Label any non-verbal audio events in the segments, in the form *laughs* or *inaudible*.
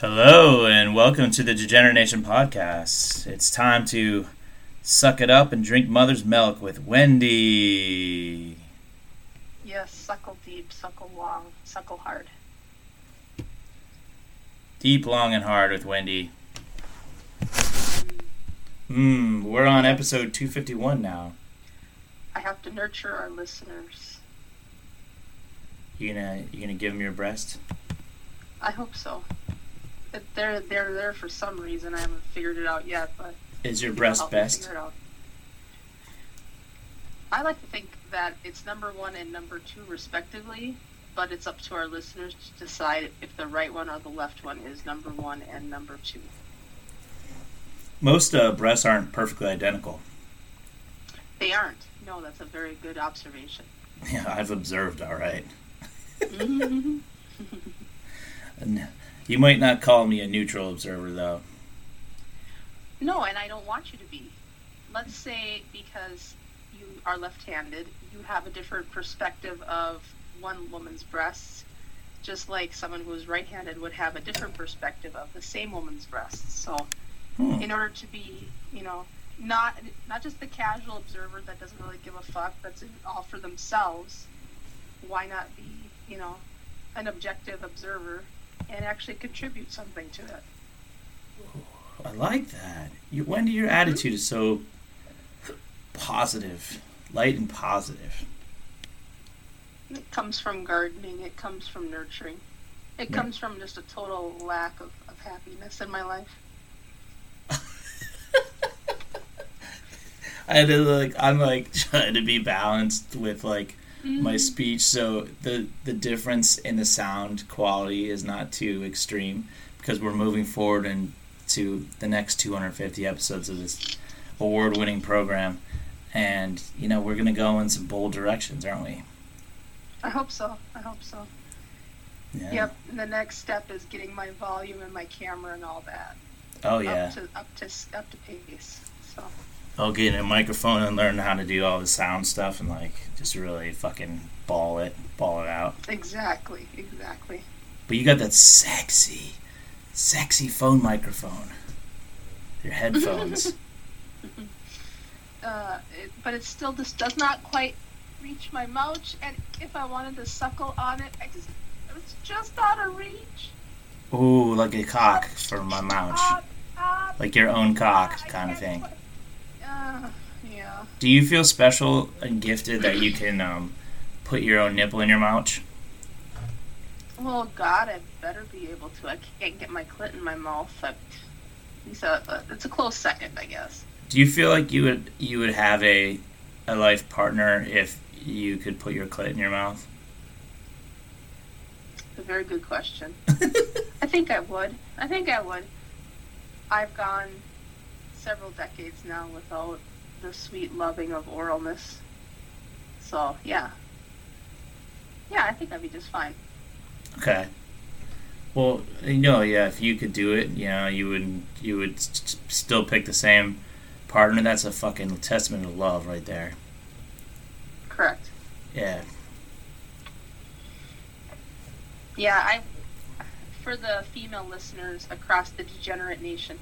Hello, and welcome to the Degenerate Nation podcast. It's time to suck it up and drink mother's milk with Wendy. Yes, suckle deep, suckle long, suckle hard. Deep, long, and hard with Wendy. Hmm, we're on episode 251 now. I have to nurture our listeners. You gonna you gonna give them your breast? I hope so. They're they're there for some reason. I haven't figured it out yet, but Is your breast best? figure it out. I like to think that it's number one and number two respectively, but it's up to our listeners to decide if the right one or the left one is number one and number two. Most uh, breasts aren't perfectly identical. They aren't. No, that's a very good observation. *laughs* Yeah, I've observed. All right. *laughs* Mhm. You might not call me a neutral observer though. No, and I don't want you to be. Let's say because you are left handed, you have a different perspective of one woman's breasts, just like someone who is right handed would have a different perspective of the same woman's breasts. So, Hmm. in order to be, you know, not not just the casual observer that doesn't really give a fuck, that's all for themselves, why not be, you know, an objective observer and actually contribute something to it? I like that. You, Wendy, your attitude is so positive, light and positive. It comes from gardening. It comes from nurturing. It Yeah. comes from just a total lack of, of happiness in my life. *laughs* I had to like, I'm like *laughs* trying to be balanced with like Mm-hmm. my speech, so the the difference in the sound quality is not too extreme because we're moving forward into the next 250 episodes of this award-winning program, and you know we're gonna go in some bold directions, aren't we? I hope so. I hope so. Yeah. Yep. And the next step is getting my volume and my camera and all that Oh yeah. up to up to up to pace. So I'll get a microphone and learn how to do all the sound stuff and like just really fucking ball it, ball it out. exactly, exactly. But you got that sexy, sexy phone microphone. Your headphones. *laughs* Uh, it, but it still just does not quite reach my mouth. And if I wanted to suckle on it, I just it's just out of reach. Ooh, like a cock for my mouth. Like your own cock kind of thing. Uh, *sighs* yeah. Do you feel special and gifted that you can um, put your own nipple in your mouth? Well, God, I better be able to. I can't get my clit in my mouth. I, it's, a, it's a close second, I guess. Do you feel like you would you would have a a life partner if you could put your clit in your mouth? It's a very good question. *laughs* I think I would. I think I would. I've gone several decades now without the sweet loving of oralness. So, yeah. Yeah, I think I'd be just fine. Okay. Well, you know, yeah, if you could do it, you know, you would you would s- s- still pick the same partner. That's a fucking testament of love right there. Correct. Yeah. Yeah, I. For the female listeners across the degenerate nation,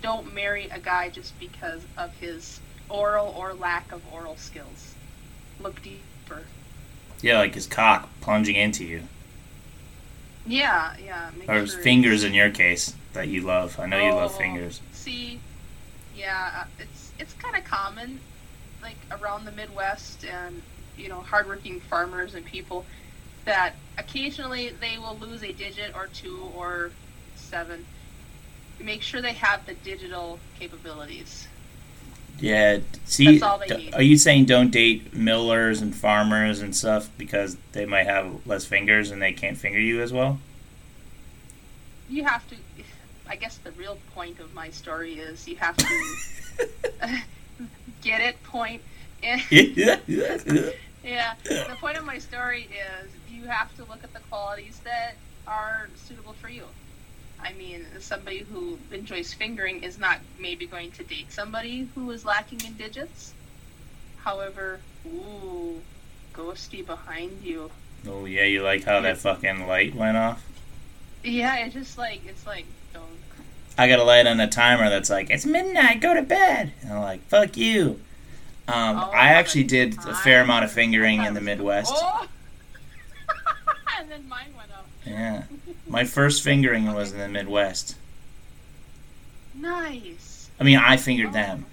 don't marry a guy just because of his oral or lack of oral skills. Look deeper. Yeah, like his cock plunging into you. Yeah, yeah. Or his sure fingers in your case that you love. I know you love Oh, fingers. See, yeah, uh, it's it's kind of common, like around the Midwest and you know hardworking farmers and people, that occasionally they will lose a digit or two or seven. Make sure they have the digital capabilities. Yeah. See, That's all they d- need. are you saying don't date millers and farmers and stuff because they might have less fingers and they can't finger you as well? You have to. I guess the real point of my story is you have to *laughs* get it. Point. And- *laughs* yeah. Yeah, the point of my story is you have to look at the qualities that are suitable for you. I mean, somebody who enjoys fingering is not maybe going to date somebody who is lacking in digits. However, ooh, ghosty behind you. Oh yeah, you like how that fucking light went off? Yeah, it's just like it's like don't. I got a light on a timer that's like, it's midnight, go to bed. And I'm like, fuck you. Um, Oh, I actually did a fair amount of fingering in the *laughs* Midwest. Oh! *laughs* and then mine went. Yeah. My first fingering was in the Midwest. Nice. I mean, I fingered Oh. them.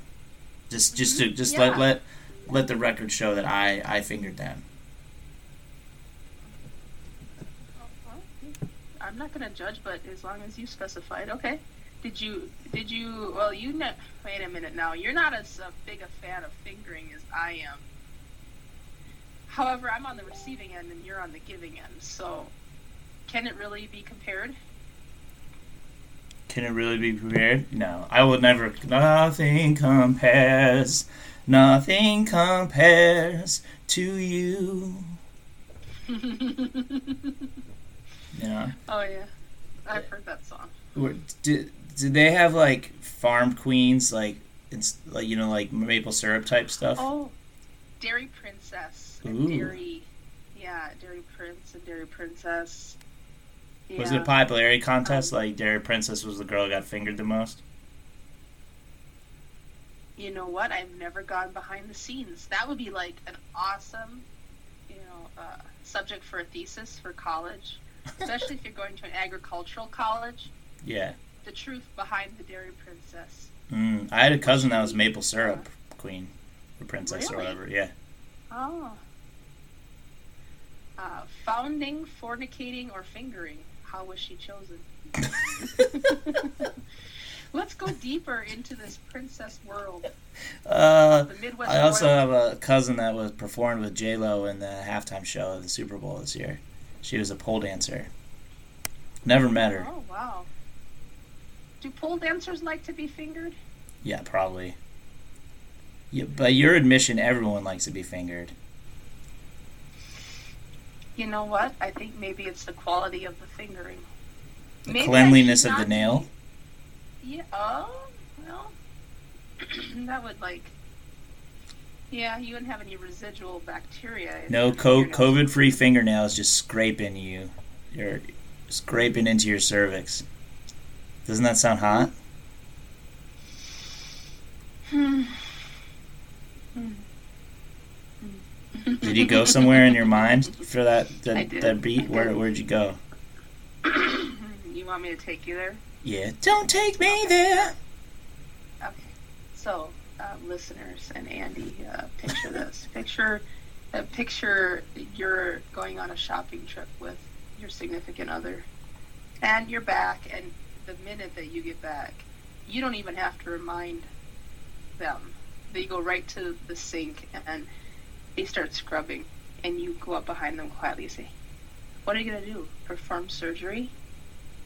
Just, just to, just Yeah. let let let the record show that I I fingered them. I'm not gonna judge, but as long as you specified, okay. Did you? Did you? Well, you know. Wait a minute now. You're not as uh, big a fan of fingering as I am. However, I'm on the receiving end and you're on the giving end. So, can it really be compared? Can it really be compared? No, I will never. Nothing compares. Nothing compares to you. *laughs* Know. oh yeah, I've heard that song. Did did they have like farm queens like it's like you know like maple syrup type stuff? Oh, Dairy Princess. and Ooh. Dairy. Yeah, Dairy Prince and Dairy Princess. Yeah. Was it a popularity contest? like Dairy Princess was the girl who got fingered the most. you know what? I've never gone behind the scenes. That would be like an awesome, you know, uh, subject for a thesis for college, *laughs* especially if you're going to an agricultural college. Yeah. The truth behind the Dairy Princess. Mm, I had a cousin that was maple syrup queen or princess or whatever. Yeah. Oh. Uh, founding, fornicating, or fingering. How was she chosen? *laughs* Let's go deeper into this princess world. Uh, The Midwest. I also royal- have a cousin that was performed with J Lo in the halftime show of the Super Bowl this year. She was a pole dancer. Never met her. Oh wow. Do pole dancers like to be fingered? Yeah, probably. Yeah, by your admission, everyone likes to be fingered. You know what? I think maybe it's the quality of the fingering. The Maybe cleanliness of the nail. be- Yeah. Oh, well, *clears throat* that would like. Yeah, you wouldn't have any residual bacteria. No co- COVID-free fingernails just scraping you. You're scraping into your cervix. Doesn't that sound hot? Hmm. Did you go somewhere in your mind for that that, that beat? Where where'd you go? you want me to take you there? Yeah, don't take me there. Okay. So, uh, listeners and Andy, uh, picture this. *laughs* Picture, uh, picture you're going on a shopping trip with your significant other, and you're back. And the minute that you get back, you don't even have to remind them. They go right to the sink and they start scrubbing, and you go up behind them quietly and say, "What are you gonna do? Perform surgery?"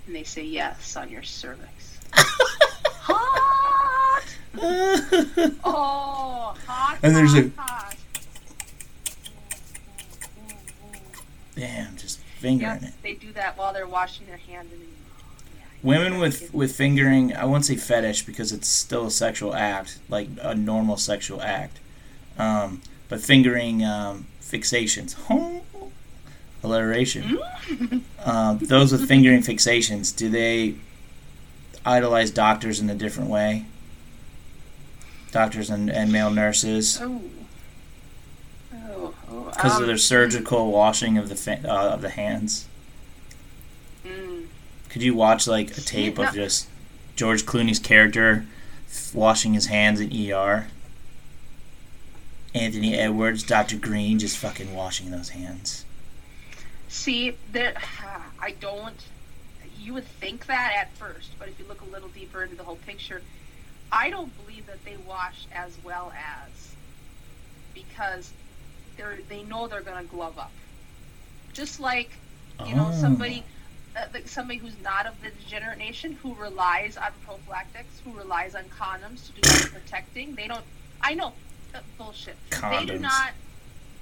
And they say, "Yes, on your cervix." *laughs* Hot. *laughs* Oh, hot. And there's hot, a- hot. Damn, just fingering Yes, it. they do that while they're washing their hand. And Women with with fingering, I won't say fetish because it's still a sexual act, like a normal sexual act. Um, but fingering um, fixations, alliteration. Mm. Um, those with fingering fixations, do they idolize doctors in a different way? Doctors and, and male nurses Oh. Oh. oh because um, of their surgical washing of the fa- uh, of the hands. mm, Could you watch like a tape Yeah, of just George Clooney's character f- washing his hands in ER? Anthony Edwards, Dr. Greene, just fucking washing those hands. See, that *sighs* I don't. You would think that at first, but if you look a little deeper into the whole picture, I don't believe that they wash as well as because they're they know they're gonna glove up. Just like you know Oh. somebody uh, like somebody who's not of the degenerate nation who relies on prophylactics who relies on condoms to do protecting they don't i know bullshit they do not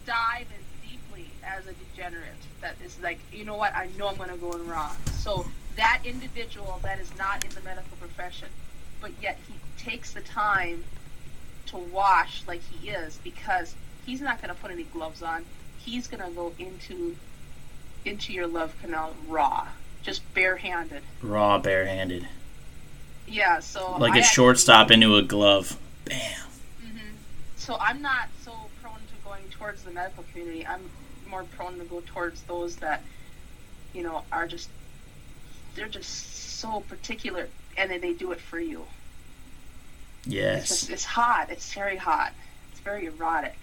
dive as deeply as a degenerate that is like you know what i know i'm going to go in wrong so that individual that is not in the medical profession but yet he takes the time to wash like he is because he's not going to put any gloves on he's going to go into into your love canal raw, just barehanded. Raw barehanded. Yeah, so Like I a shortstop into a glove. Bam. So I'm not so prone to going towards the medical community. I'm more prone to go towards those that, you know, are just they're just so particular, and then they do it for you. It's Yes. just it's hot. It's very hot. It's very erotic.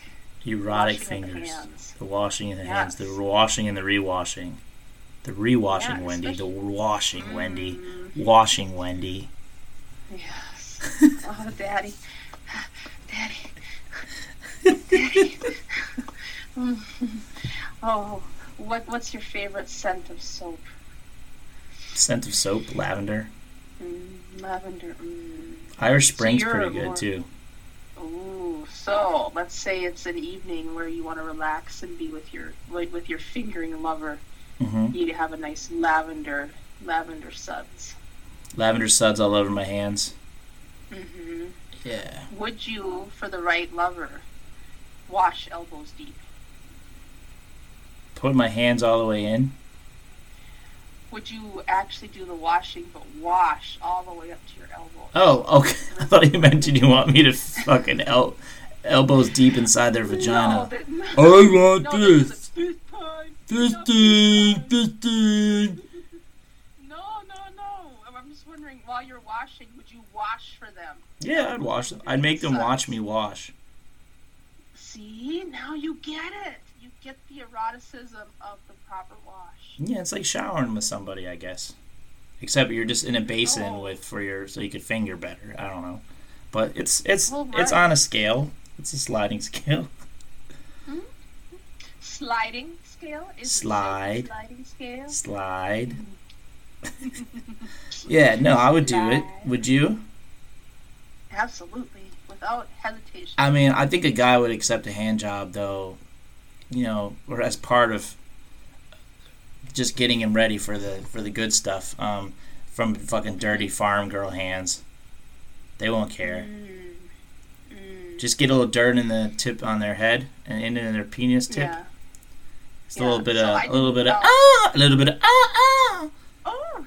Erotic the fingers. hands. The washing in the hands. The washing and the rewashing. The rewashing Yeah, Wendy. The washing Wendy. Mm, Washing Wendy. yes. *laughs* oh, daddy, *sighs* daddy. *laughs* oh, what what's your favorite scent of soap? Scent of soap, lavender. Mm, lavender. Mm. Irish Spring's you're pretty good more- too. Ooh, so let's say it's an evening where you want to relax and be with your like with your fingering lover. hmm You have a nice lavender lavender suds. Lavender suds all over my hands. hmm Yeah. Would you, for the right lover, wash elbows deep? Put my hands all the way in. Would you actually do the washing, but wash all the way up to your elbows? Oh, okay. *laughs* I thought you meant you want me to fucking el- elbows deep inside their vagina. that, *laughs* I want no, this. this. is a this time. This No. thing. This thing. No, no, no. I'm just wondering, while you're washing, would you wash for them? Yeah, I'd wash them. I'd make them watch me wash. See, now you get it. You get the eroticism of the proper wash. Yeah, it's like showering with somebody, I guess. Except you're just in a basin Oh. with for your so you could finger better. I don't know, but it's it's Well, it's on a scale. It's a sliding *laughs* scale. Hmm? Sliding scale is Slide. sliding scale. Slide. Hmm. *laughs* yeah, no, I would do it. *laughs* Would you? Absolutely, without hesitation. I mean, I think a guy would accept a hand job though, you know, or as part of just getting him ready for the for the good stuff. Um, from fucking dirty farm girl hands, they won't care. Mm. Mm. Just get a little dirt in the tip on their head and into their penis tip. Yeah. Just a little bit so of I a little bit of ah, a little bit of ah ah. Oh.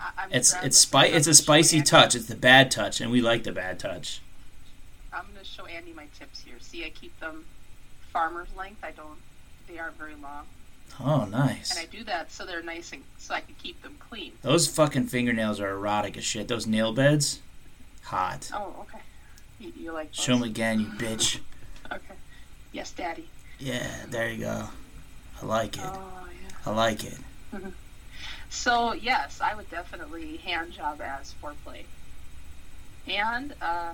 I, I'm It's it's spi- it's a spicy touch. It's the bad touch, and we like the bad touch. Show Andy my tips here. See, I keep them farmer's length. I don't. They aren't very long, Oh, nice. and. I do that so they're nice and so I can keep them clean. Those fucking fingernails are erotic as shit. Those nail beds, hot. Oh, okay. You, you like those? Show 'em again, you bitch. *laughs* Okay. Yes, Daddy. Yeah, there you go. I like it. Oh yeah. I like it. *laughs* So yes, I would definitely hand job as foreplay. And uh,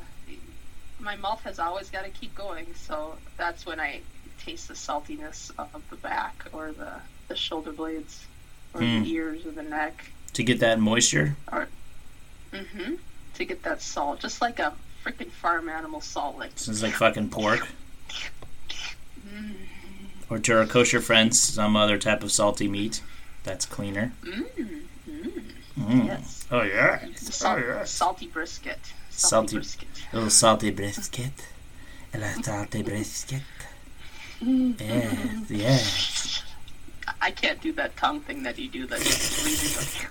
my mouth has always got to keep going, so that's when I taste the saltiness of the back or the, the shoulder blades or Hmm. the ears or the neck. To get that moisture. Or, mhm. To get that salt, just like a freaking farm animal salt lick. Like fucking pork. Mm. Or to our kosher friends, some other type of salty meat. That's cleaner. Mm. Mm. Mm. Yes. Oh yeah. Sal- Oh yeah. Salty brisket. Salty- brisket. A *laughs* little salty brisket. A little salty brisket. Yeah, yeah. I can't do that tongue thing that you do. That *laughs*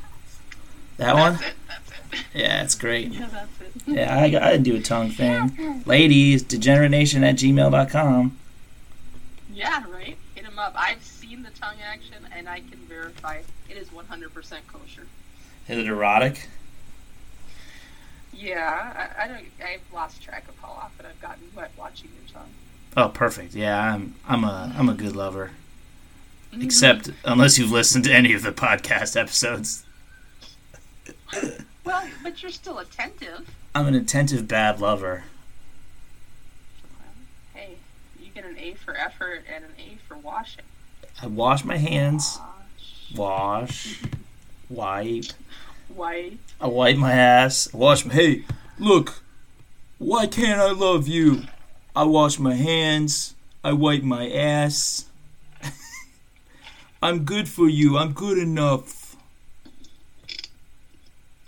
That one? That's it. That's it. Yeah, it's great. Yeah, that's it. Yeah, I, I didn't do a tongue thing. Ladies, degeneration at gmail.com. Yeah, right. Hit him up. I've seen the tongue action, and I can verify it is 100% kosher. Is it erotic? Yeah, I, I don't. I've lost track of how often I've gotten wet watching your tongue. Oh, perfect. Yeah, I'm I'm a I'm a good lover. Mm-hmm. Except unless you've listened to any of the podcast episodes. *laughs* Well, but you're still attentive. I'm an attentive bad lover. Hey, you get an A for effort and an A for washing. I wash my hands, Wash. wash, wipe. White. I wipe my ass. I wash my. Hey, look. Why can't I love you? I wash my hands. I wipe my ass. *laughs* I'm good for you. I'm good enough.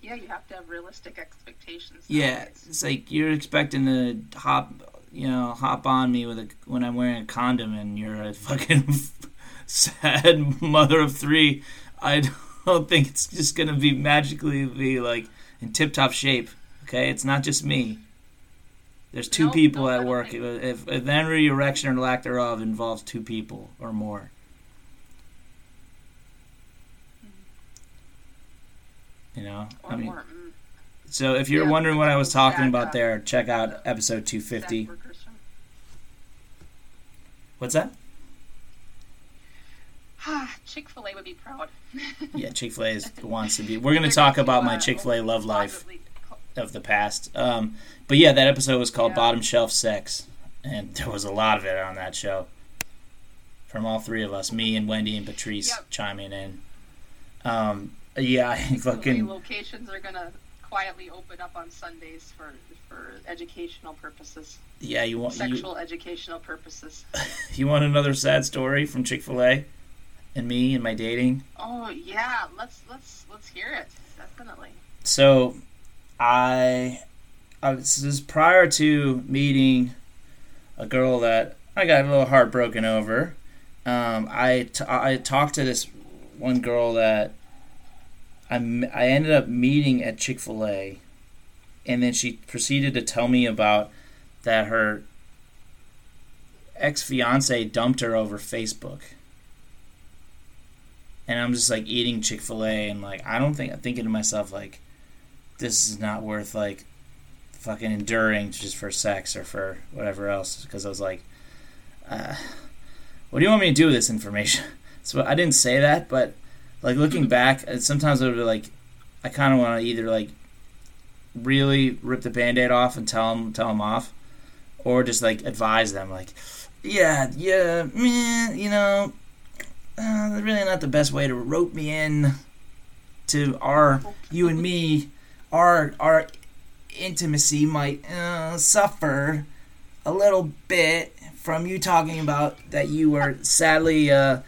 Yeah, you have to have realistic expectations. Yeah, nowadays. it's like you're expecting to hop, you know, hop on me with a when I'm wearing a condom, and you're a fucking *laughs* sad mother of three. I, don't *laughs* think it's just gonna be magically be like in tip top shape. Okay, it's not just me. There's two people at work. If, if any erection or lack thereof involves two people or more. You know, Or I mean, more. Mm, so if you're Yeah, wondering what I was talking about there, check out episode 250. What's that? *sighs* Chick Fil A would be proud. *laughs* Yeah, Chick Fil A *laughs* wants to be. We're going to talk about my uh, Chick Fil A love life of the past. Um, but yeah, that episode was called Yeah. Bottom Shelf Sex, and there was a lot of it on that show. From all three of us, me and Wendy and Patrice Yep. chiming in. Um, yeah, I Chick Fil A fucking locations are gonna quietly open up on Sundays for for educational purposes, yeah. You want you, sexual educational purposes. *laughs* you want another sad story from Chick Fil A, and me and my dating. Oh yeah, let's let's let's hear it. Definitely. So, I, I was, is prior to meeting a girl that I got a little heartbroken over. Um, I, t- I talked to this one girl that I, m- I ended up meeting at Chick Fil A, and then she proceeded to tell me about that her ex fiance dumped her over Facebook. And I'm just like eating Chick Fil A, and like I don't think I'm thinking to myself like, this is not worth like fucking enduring just for sex or for whatever else. Because I was like, uh, what do you want me to do with this information? *laughs* So I didn't say that, but like looking back, uh, sometimes I would be like, I kind of want to either like really rip the band-aid off and tell them tell them off, or just like advise them like, yeah, yeah, meh, you know, uh, really not the best way to rope me in to our you and me, our our intimacy might uh, suffer a little bit from you talking about that you were sadly uh,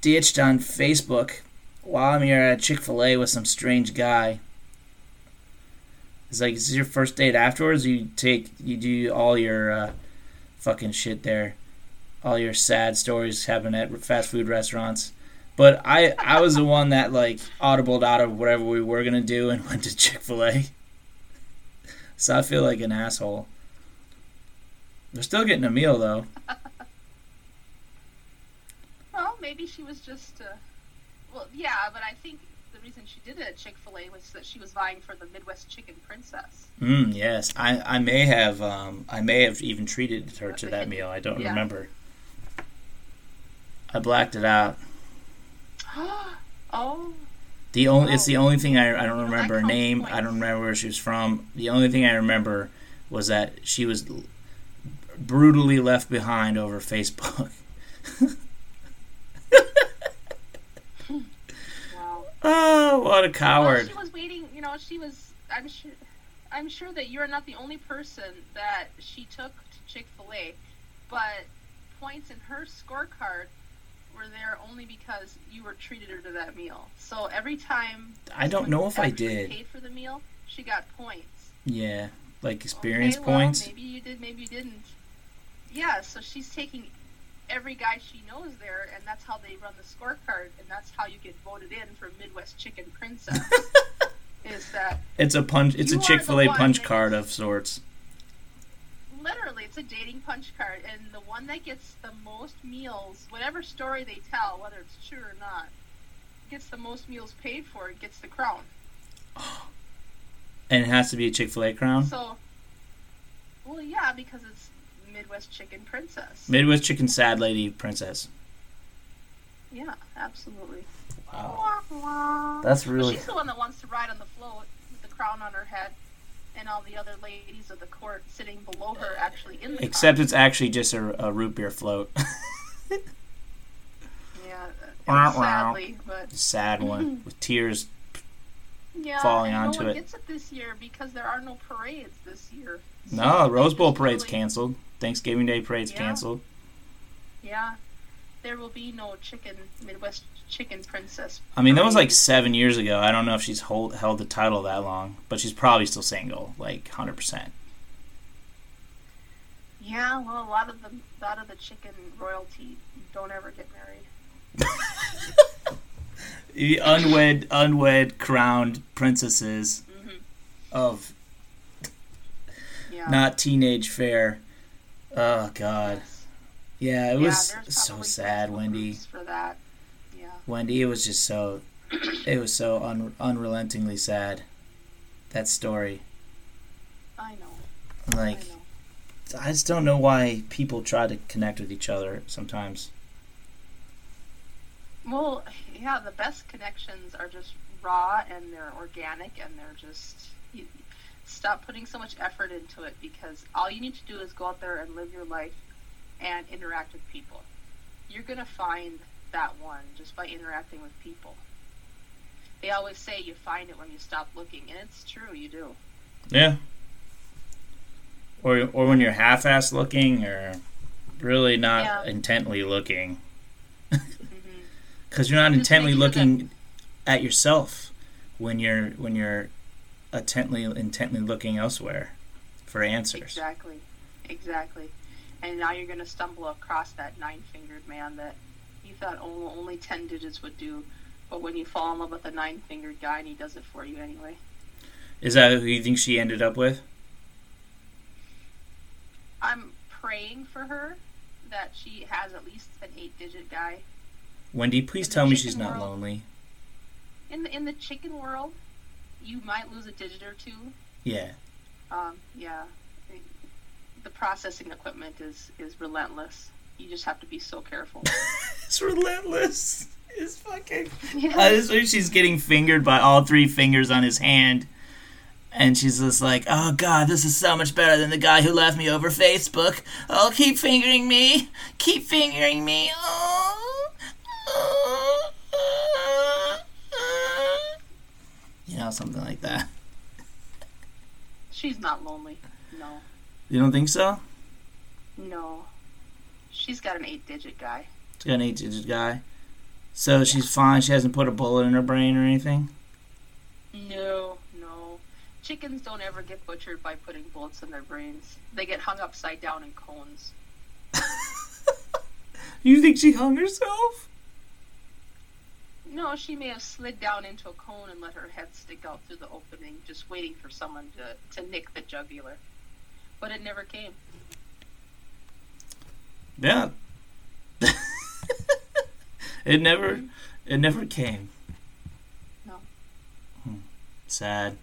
ditched on Facebook while I'm here at Chick Fil A with some strange guy. It's like, is this your first date afterwards? You take you do all your uh, fucking shit there, all your sad stories happen at fast food restaurants. But I I was the one that like audibled out of whatever we were gonna do and *laughs* went to Chick Fil A. So I feel like an asshole. They're still getting a meal though. Well, maybe she was just. Uh, well, yeah, but I think the reason she did it at Chick Fil A was that she was vying for the Midwest Chicken Princess. Mm, yes, I I may have um I may have even treated her to that meal. I don't Yeah. remember. I blacked it out. *gasps* oh, The only it's Oh. the only thing I I don't remember her name. I don't remember where she was from. The only thing I remember was that she was brutally left behind over Facebook. *laughs* wow. *laughs* oh, what a Well, coward! she was waiting. You know, she was. I'm sure. I'm sure that you're not the only person that she took to Chick Fil A, but points in her scorecard were there only because you were treated her to that meal. So every time I don't know if I did. paid for the meal, she got points. Yeah, like experience Okay, well, points. maybe you did, maybe you didn't. Yeah, so she's taking every guy she knows there, and that's how they run the scorecard, and that's how you get voted in for Midwest Chicken Princess. *laughs* is that It's a punch. It's a Chick Fil A punch card of sorts. Literally it's a dating punch card, and the one that gets the most meals, whatever story they tell, whether it's true or not, gets the most meals paid for, it gets the crown. And it has to be a Chick Fil A crown. So, well, yeah, because it's Midwest Chicken Princess. Midwest Chicken Sad Lady Princess. yeah, absolutely. Wow. That's Well, really she's the one that wants to ride on the float with the crown on her head, and all the other ladies of the court sitting below her, actually in the Except it's actually just a, a root beer float. *laughs* yeah, Wah, uh, sadly, but Sad one *laughs* with tears. yeah, Falling onto no one it. gets it this year because there are no parades this year. So No, Rose Bowl parade's really- canceled. Thanksgiving Day parade's Yeah. canceled. Yeah, there will be no chicken Midwest Chicken Princess. I mean, that was like seven years ago. I don't know if she's hold, held the title that long, but she's probably still single, like hundred percent. Yeah, well, a lot of the lot of the chicken royalty don't ever get married. *laughs* the unwed, unwed crowned princesses hmm of Yeah. not teenage fair. Oh God, Yes. Yeah, it Yeah, was so sad, Wendy. For that. Yeah. Wendy, it was just so, it was so un, unrelentingly sad. That story, I know. like, I know. I just don't know why people try to connect with each other sometimes. Well, yeah, the best connections are just raw and they're organic and they're just. You, stop putting so much effort into it because all you need to do is go out there and live your life and interact with people. You're going to find that one just by interacting with people. They always say you find it when you stop looking, and it's true, you do. Yeah. Or or when you're half-ass looking, or really not Yeah. intently looking, mm-hmm. *laughs* because you're not Just intently sure that- looking at yourself when you're when you're intently intently looking elsewhere for answers. Exactly. Exactly. And now you're going to stumble across that nine fingered man that you thought only, only 10 digits would do. But when you fall in love with a nine fingered guy and he does it for you anyway. Is that who you think she ended up with? I'm praying for her that she has at least an eight digit guy. Wendy, please In tell me she's not world. lonely. In the, in the chicken world, you might lose a digit or two. Yeah. Um, yeah. The processing equipment is, is relentless. You just have to be so careful. *laughs* it's relentless. It's fucking. yeah. I just wish she's getting fingered by all three fingers on his hand. And she's just like, oh god, this is so much better than the guy who left me over Facebook. Oh, keep fingering me. Keep fingering me. Oh. Oh. Oh. Oh. You know, something like that. She's not lonely. No. You don't think so? No. She's got an eight digit guy. She's got an eight digit guy. So she's fine. She hasn't put a bullet in her brain or anything. No, no. Chickens don't ever get butchered by putting bullets in their brains. They get hung upside down in cones. *laughs* you think she hung herself? No, she may have slid down into a cone and let her head stick out through the opening, just waiting for someone to, to nick the jugular. But it never came. Yeah. *laughs* it never it never came. No. Hmm. Sad.